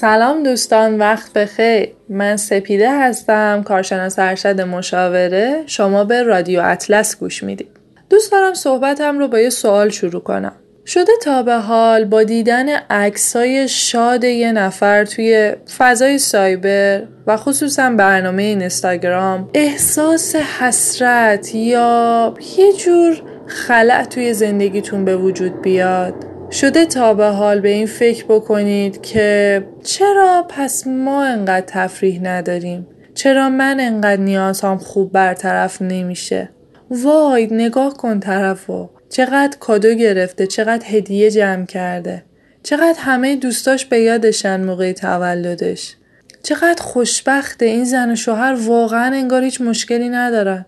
سلام دوستان وقت بخیر. من سپیده هستم کارشناس ارشد مشاوره. شما به رادیو اطلس گوش می‌دید. دوست دارم صحبتم رو با یه سوال شروع کنم. شده تا به حال با دیدن عکسای شاد یه نفر توی فضای سایبر و خصوصا برنامه اینستاگرام احساس حسرت یا یه جور خلع توی زندگیتون به وجود بیاد؟ شده تا به حال به این فکر بکنید که چرا پس ما انقدر تفریح نداریم؟ چرا من انقدر نیازهام خوب برطرف نمیشه؟ وای نگاه کن طرفو. چقدر کادو گرفته چقدر هدیه جمع کرده. چقدر همه دوستاش به یادشن موقع تولدش. چقدر خوشبخته این زن و شوهر واقعا انگار هیچ مشکلی ندارن.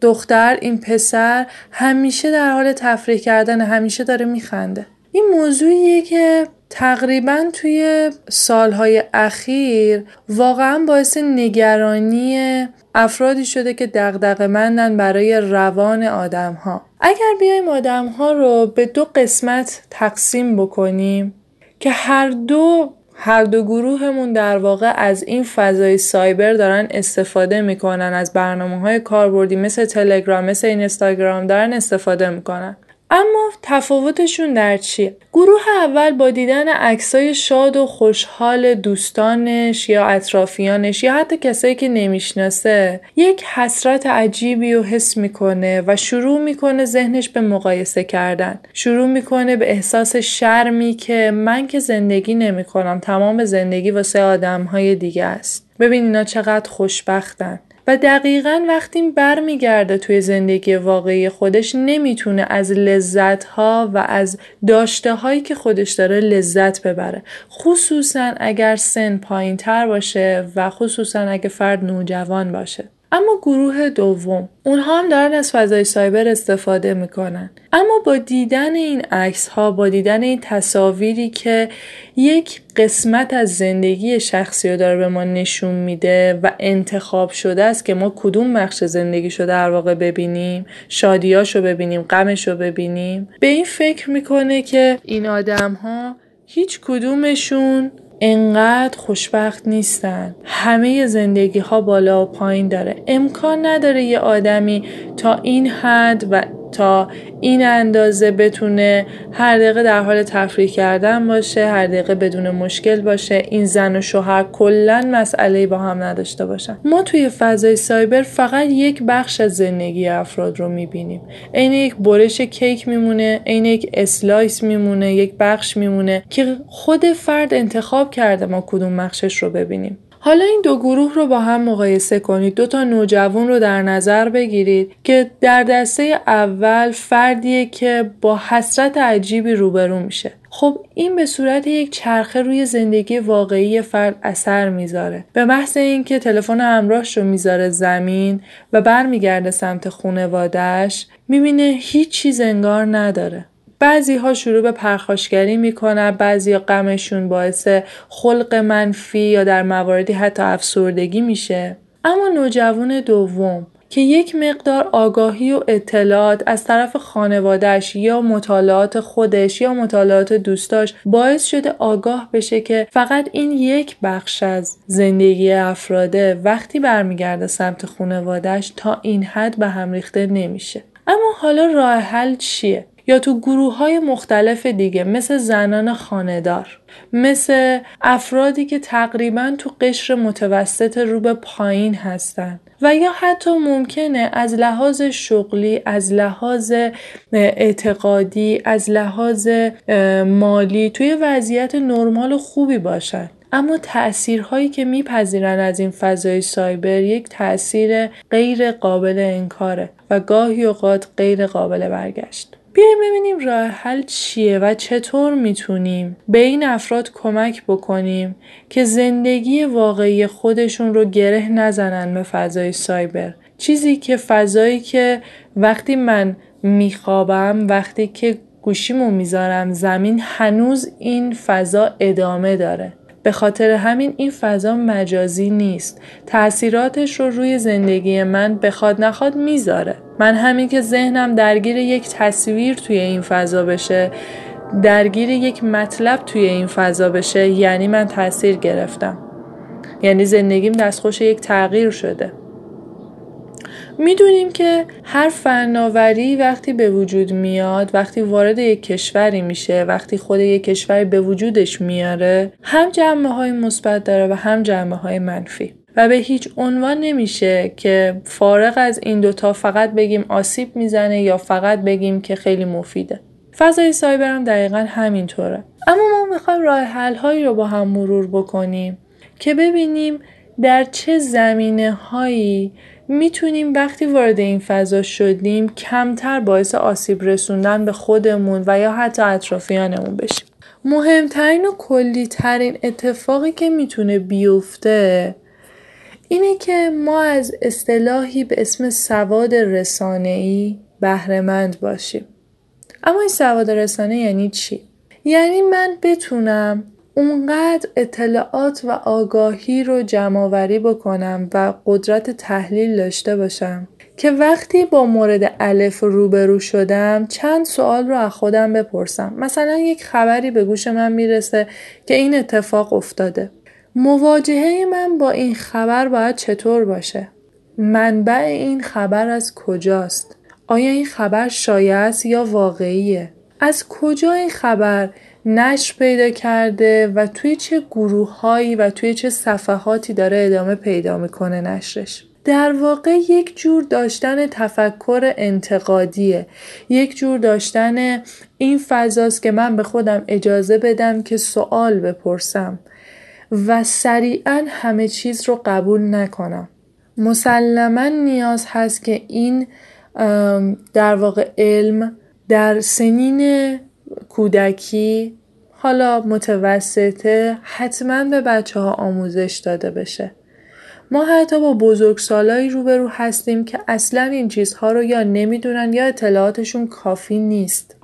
دختر این پسر همیشه در حال تفریح کردن همیشه داره میخنده. این موضوعیه که تقریبا توی سالهای اخیر واقعا باعث نگرانی افرادی شده که دقدقه مندن برای روان آدم ها. اگر بیایم آدم ها رو به دو قسمت تقسیم بکنیم که هر دو هر دو گروهمون در واقع از این فضای سایبر دارن استفاده می‌کنن از برنامه های کاربردی مثل تلگرام مثل اینستاگرام دارن استفاده می‌کنن اما تفاوتشون در چیه؟ گروه اول با دیدن عکسای شاد و خوشحال دوستانش یا اطرافیانش یا حتی کسایی که نمی‌شناسه یک حسرت عجیبی رو حس می‌کنه و شروع می‌کنه ذهنش به مقایسه کردن. شروع می‌کنه به احساس شرمی که من که زندگی نمی‌کنم تمام زندگی واسه آدم های دیگه است. ببین اینا چقدر خوشبختن. و دقیقا وقتی برمیگرده توی زندگی واقعی خودش نمی‌تونه از لذت ها و از داشته هایی که خودش داره لذت ببره. خصوصا اگر سن پایین تر باشه و خصوصا اگه فرد نوجوان باشه. اما گروه دوم اونها هم دارن از فضای سایبر استفاده می‌کنن. اما با دیدن این عکس ها با دیدن این تصاویری که یک قسمت از زندگی شخصی رو داره به ما نشون میده و انتخاب شده است که ما کدوم بخش زندگیشو در واقع ببینیم شادیاشو ببینیم غمشو ببینیم به این فکر می‌کنه که این آدم ها هیچ کدومشون انقدر خوشبخت نیستن. همه زندگی ها بالا و پایین داره. امکان نداره یه آدمی تا این حد و تا این اندازه بتونه هر دقیقه در حال تفریح کردن باشه هر دقیقه بدون مشکل باشه. این زن و شوهر کلا مسئله با هم نداشته باشن. ما توی فضای سایبر فقط یک بخش از زندگی افراد رو می‌بینیم. عین یک برش کیک میمونه عین یک slice میمونه یک بخش میمونه که خود فرد انتخاب کرده ما کدوم بخشش رو ببینیم. حالا این دو گروه رو با هم مقایسه کنید. دو تا نوجوان رو در نظر بگیرید که در دسته اول فردیه که با حسرت عجیبی روبرو میشه. خب این به صورت یک چرخه روی زندگی واقعی فرد اثر می‌ذاره. به محض اینکه تلفن همراهش رو می‌ذاره زمین و برمیگرده سمت خونوادهش می‌بینه هیچ چیز انگار نداره. بعضی ها شروع به پرخاشگری می‌کنن بعضی غمشون باعث خلق منفی یا در مواردی حتی افسردگی میشه. اما نوجوان دوم که یک مقدار آگاهی و اطلاعات از طرف خانوادهش یا مطالعات خودش یا مطالعات دوستاش باعث شده آگاه بشه که فقط این یک بخش از زندگی افراده وقتی برمیگرده سمت خانوادهش تا این حد به هم ریخته نمیشه. اما حالا راه حل چیه؟ یا تو گروه های مختلف دیگه مثل زنان خاندار مثل افرادی که تقریبا تو قشر متوسط رو به پایین هستن. و یا حتی ممکنه از لحاظ شغلی از لحاظ اعتقادی از لحاظ مالی توی وضعیت نرمال و خوبی باشن. اما تأثیرهایی که میپذیرن از این فضای سایبر یک تأثیر غیر قابل انکاره و گاهی اوقات غیر قابل برگشت. بیایم ببینیم راه حل چیه و چطور می‌تونیم به این افراد کمک بکنیم که زندگی واقعی خودشون رو گره نزنن به فضای سایبر. چیزی که فضایی که وقتی من میخوابم وقتی که گوشیمو می‌ذارم زمین هنوز این فضا ادامه داره. به خاطر همین این فضا مجازی نیست. تاثیراتش رو روی زندگی من بخواد نخواد می‌ذاره. من همین که ذهنم درگیر یک تصویر توی این فضا بشه درگیر یک مطلب توی این فضا بشه یعنی من تاثیر گرفتم. یعنی زندگیم دستخوش یک تغییر شده. می‌دونیم که هر فناوری وقتی به وجود میاد وقتی وارد یک کشوری میشه وقتی خود یک کشوری به وجودش میاره هم جنبه های مثبت داره و هم جنبه های منفی. و به هیچ عنوان نمیشه که فارغ از این دوتا فقط بگیم آسیب می‌زنه یا فقط بگیم که خیلی مفیده. فضای سایبر هم دقیقا همینطوره. اما ما می‌خوایم راه حل هایی رو با هم مرور بکنیم که ببینیم در چه زمینه هایی می‌تونیم وقتی وارد این فضا شدیم کمتر باعث آسیب رسوندن به خودمون و یا حتی اطرافیانمون بشیم. مهمترین و کلی ترین اتفاقی که می‌تونه بیفته اینه که ما از اصطلاحی به اسم سواد رسانه‌ای بهرهمند باشیم. اما این سواد رسانه یعنی چی؟ یعنی من بتونم اونقدر اطلاعات و آگاهی رو جمعآوری بکنم و قدرت تحلیل داشته باشم که وقتی با مورد الف روبرو شدم چند سوال رو از خودم بپرسم. مثلا یک خبری به گوش من می‌رسه که این اتفاق افتاده. مواجهه من با این خبر باید چطور باشه؟ منبع این خبر از کجاست؟ آیا این خبر شایع است یا واقعیه؟ از کجا این خبر نشر پیدا کرده و توی چه گروههایی و توی چه صفحاتی داره ادامه پیدا می‌کنه نشرش؟ در واقع یک جور داشتن تفکر انتقادیه. یک جور داشتن این فضاست که من به خودم اجازه بدم که سوال بپرسم. و سریعا همه چیز رو قبول نکنم. مسلما نیاز هست که این در واقع علم در سنین کودکی حالا متوسطه حتما به بچه ها آموزش داده بشه. ما حتی با بزرگسالایی روبرو هستیم که اصلا این چیزها رو یا نمی‌دونن یا اطلاعاتشون کافی نیست.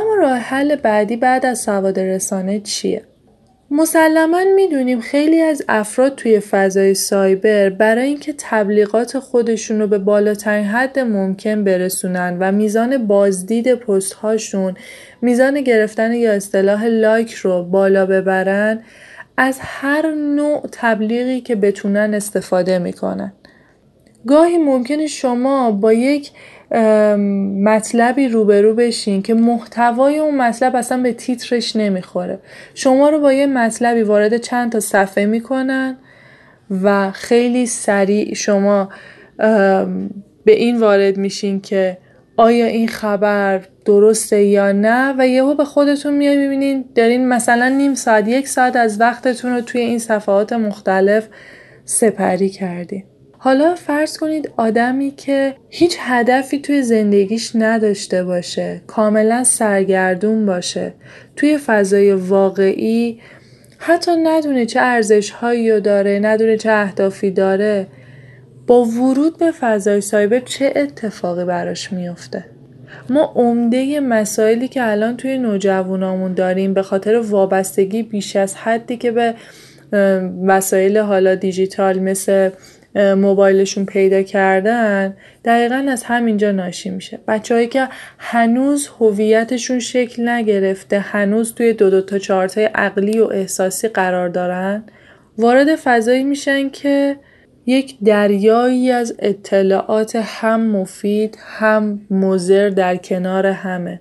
اما راه حل بعدی بعد از سواد رسانه چیه؟ مسلما می‌دونیم خیلی از افراد توی فضای سایبر برای اینکه تبلیغات خودشون رو به بالاترین حد ممکن برسونن و میزان بازدید پست هاشون میزان گرفتن یا اصطلاح لایک رو بالا ببرن از هر نوع تبلیغی که بتونن استفاده می‌کنن گاهی ممکنه شما با یک مطلبی روبرو بشین که محتوای اون مطلب اصلا به تیترش نمی‌خوره. شما رو با یه مطلبی وارد چند تا صفحه می‌کنن و خیلی سریع شما به این وارد میشین که آیا این خبر درسته یا نه و یهو به خودتون میای می‌بینین دارین مثلا نیم ساعت یک ساعت از وقتتون رو توی این صفحات مختلف سپری کردیم حالا فرض کنید آدمی که هیچ هدفی توی زندگیش نداشته باشه کاملا سرگردون باشه توی فضای واقعی حتی ندونه چه ارزش هایی داره ندونه چه اهدافی داره با ورود به فضای سایبر چه اتفاقی براش میفته ما عمده مسائلی که الان توی نوجوانامون داریم به خاطر وابستگی بیش از حدی که به وسایل حالا دیجیتال مثل موبایلشون پیدا کردن دقیقا از همینجا ناشی میشه. بچههایی که هنوز هویتشون شکل نگرفته هنوز توی دو دو تا چارتای عقلی و احساسی قرار دارن وارد فضایی میشن که یک دریایی از اطلاعات هم مفید هم مزر در کنار همه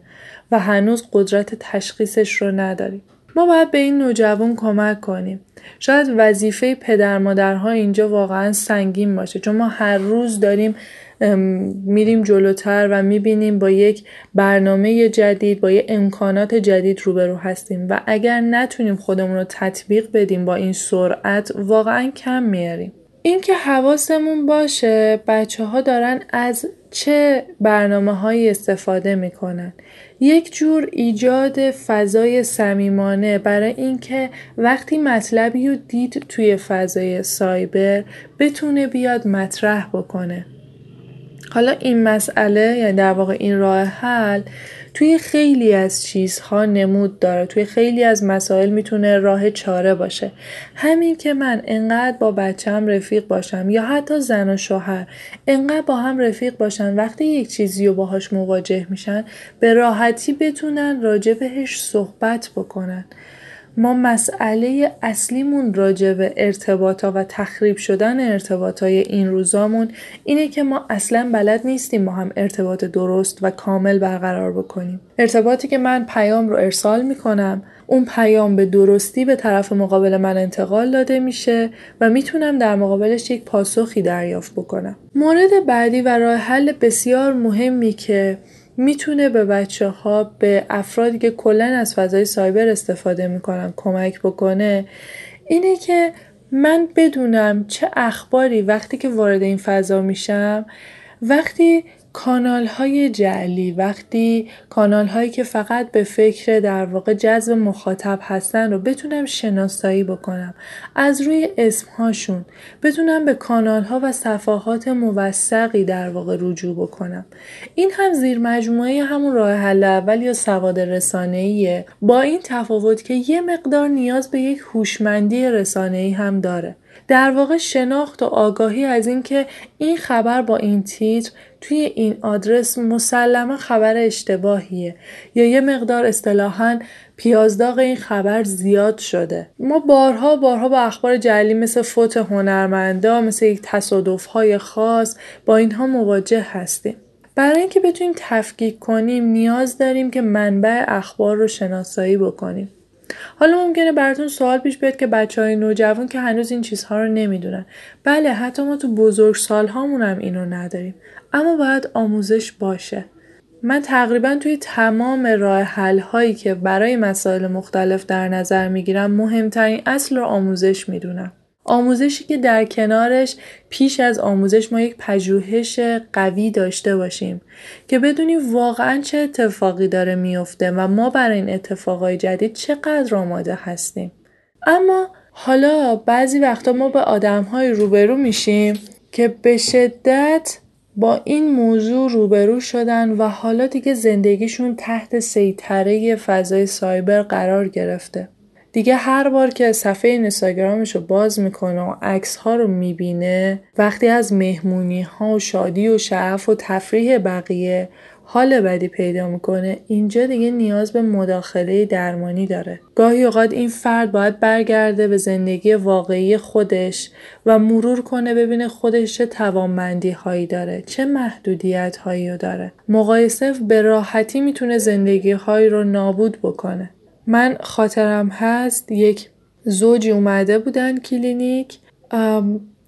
و هنوز قدرت تشخیصش رو نداریم. ما باید به این نوجوان کمک کنیم. شاید وظیفه پدر مادرها اینجا واقعا سنگین باشه چون ما هر روز داریم میریم جلوتر و می‌بینیم با یک برنامه جدید با یک امکانات جدید روبرو هستیم. و اگر نتونیم خودمون رو تطبیق بدیم با این سرعت واقعا کم میاریم. اینکه حواسمون باشه بچه ها دارن از چه برنامه هایی استفاده می‌کنن. یک جور ایجاد فضای صمیمانه برای اینکه وقتی مطلبی رو دید توی فضای سایبر بتونه بیاد مطرح بکنه. حالا این مسئله یعنی در واقع این راه حل توی خیلی از چیزها نمود داره. توی خیلی از مسائل می‌تونه راه چاره باشه. همین که من انقدر با بچم رفیق باشم یا حتی زن و شوهر انقدر با هم رفیق باشن وقتی یک چیزی رو باهاش مواجه میشن به راحتی بتونن راجع بهش صحبت بکنن. ما مسئله اصلیمون راجع به ارتباطا و تخریب شدن ارتباطای این روزامون اینه که ما اصلا بلد نیستیم ما هم ارتباط درست و کامل برقرار بکنیم. ارتباطی که من پیام رو ارسال می‌کنم اون پیام به درستی به طرف مقابل من انتقال داده میشه و می‌تونم در مقابلش یک پاسخی دریافت بکنم. مورد بعدی و راه حل بسیار مهمی که می‌تونه به بچه ها به افرادی که کلا از فضای سایبر استفاده می‌کنن کمک بکنه. اینه که من بدونم چه اخباری وقتی که وارد این فضا میشم وقتی کانال های جعلی. وقتی کانال هایی که فقط به فکر در واقع جذب مخاطب هستن رو بتونم شناسایی بکنم. از روی اسم هاشون بتونم به کانال ها و صفحات موثقی در واقع رجوع بکنم. این هم زیر مجموعه همون راه حل اول یا سواد رسانه‌ایه. با این تفاوت که یه مقدار نیاز به یک هوشمندی رسانه‌ای هم داره. در واقع شناخت و آگاهی از اینکه این خبر با این تیتر توی این آدرس مسلما خبر اشتباهیه. یا یه مقدار اصطلاحا پیازداغ این خبر زیاد شده. ما بارها بارها با اخبار جعلی مثل فوت هنرمندا مثل یک تصادف های خاص با اینها مواجه هستیم. برای اینکه بتونیم تفکیک کنیم نیاز داریم که منبع اخبار رو شناسایی بکنیم. حالا ممکنه براتون سوال پیش بیاد که بچه های نوجوان که هنوز این چیزها رو نمی‌دونن. بله حتی ما تو بزرگ سال هم اینو نداریم. اما باید آموزش باشه. من تقریبا توی تمام راه حل هایی که برای مسائل مختلف در نظر می‌گیرم مهمترین اصل رو آموزش می‌دونم. آموزشی که در کنارش پیش از آموزش ما یک پژوهش قوی داشته باشیم که بدونیم واقعا چه اتفاقی داره میفته و ما برای این اتفاقای جدید چقدر آماده هستیم اما حالا بعضی وقتا ما به آدمهای روبرو میشیم که به شدت با این موضوع روبرو شدن و حالا دیگه زندگیشون تحت سیطره فضای سایبر قرار گرفته. دیگه هر بار که صفحه اینستاگرامش رو باز می‌کنه و عکس ها رو می‌بینه وقتی از مهمونی ها و شادی و شعف و تفریح بقیه حال بدی پیدا می‌کنه اینجا دیگه نیاز به مداخله درمانی داره. گاهی اوقات این فرد باید برگرده به زندگی واقعی خودش و مرور کنه ببینه خودش چه توانمندی هایی داره چه محدودیت هایی داره. مقایسه به راحتی می‌تونه زندگی هایی رو نابود بکنه. من خاطرم هست یک زوجی اومده بودن کلینیک.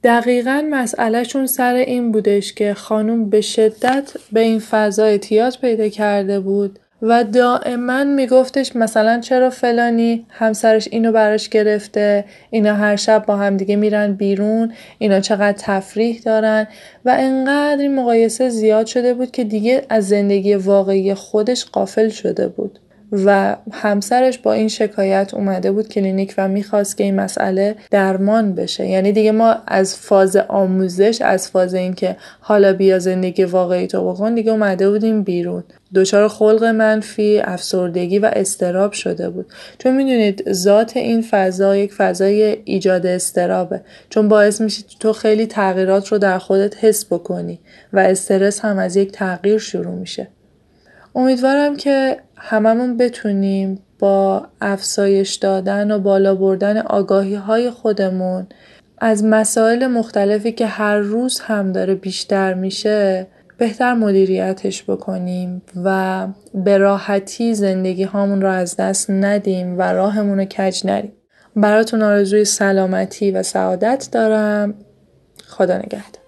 دقیقا مسئلهشون سر این بودش که خانوم به شدت به این فضا اعتیاد پیدا کرده بود و دائما میگفتش مثلا چرا فلانی همسرش اینو براش گرفته اینا هر شب با همدیگه میرن بیرون اینا چقدر تفریح دارن و انقدر این مقایسه زیاد شده بود که دیگه از زندگی واقعی خودش قافل شده بود. و همسرش با این شکایت اومده بود کلینیک و می‌خواست که این مسئله درمان بشه. یعنی دیگه ما از فاز آموزش از فاز اینکه حالا بیا زندگی واقعی تو بکن دیگه اومده بودیم بیرون. دچار خلق منفی افسردگی و استراب شده بود. چون می‌دونید ذات این فضا یک فضای ایجاد استرابه. چون باعث میشه تو خیلی تغییرات رو در خودت حس بکنی و استرس هم از یک تغییر شروع میشه. امیدوارم که هممون بتونیم با افزایش دادن و بالا بردن آگاهی های خودمون از مسائل مختلفی که هر روز هم داره بیشتر میشه بهتر مدیریتش بکنیم و به راحتی زندگی هامون رو از دست ندیم و راهمون رو کج نریم. براتون آرزوی سلامتی و سعادت دارم. خدا نگهدار.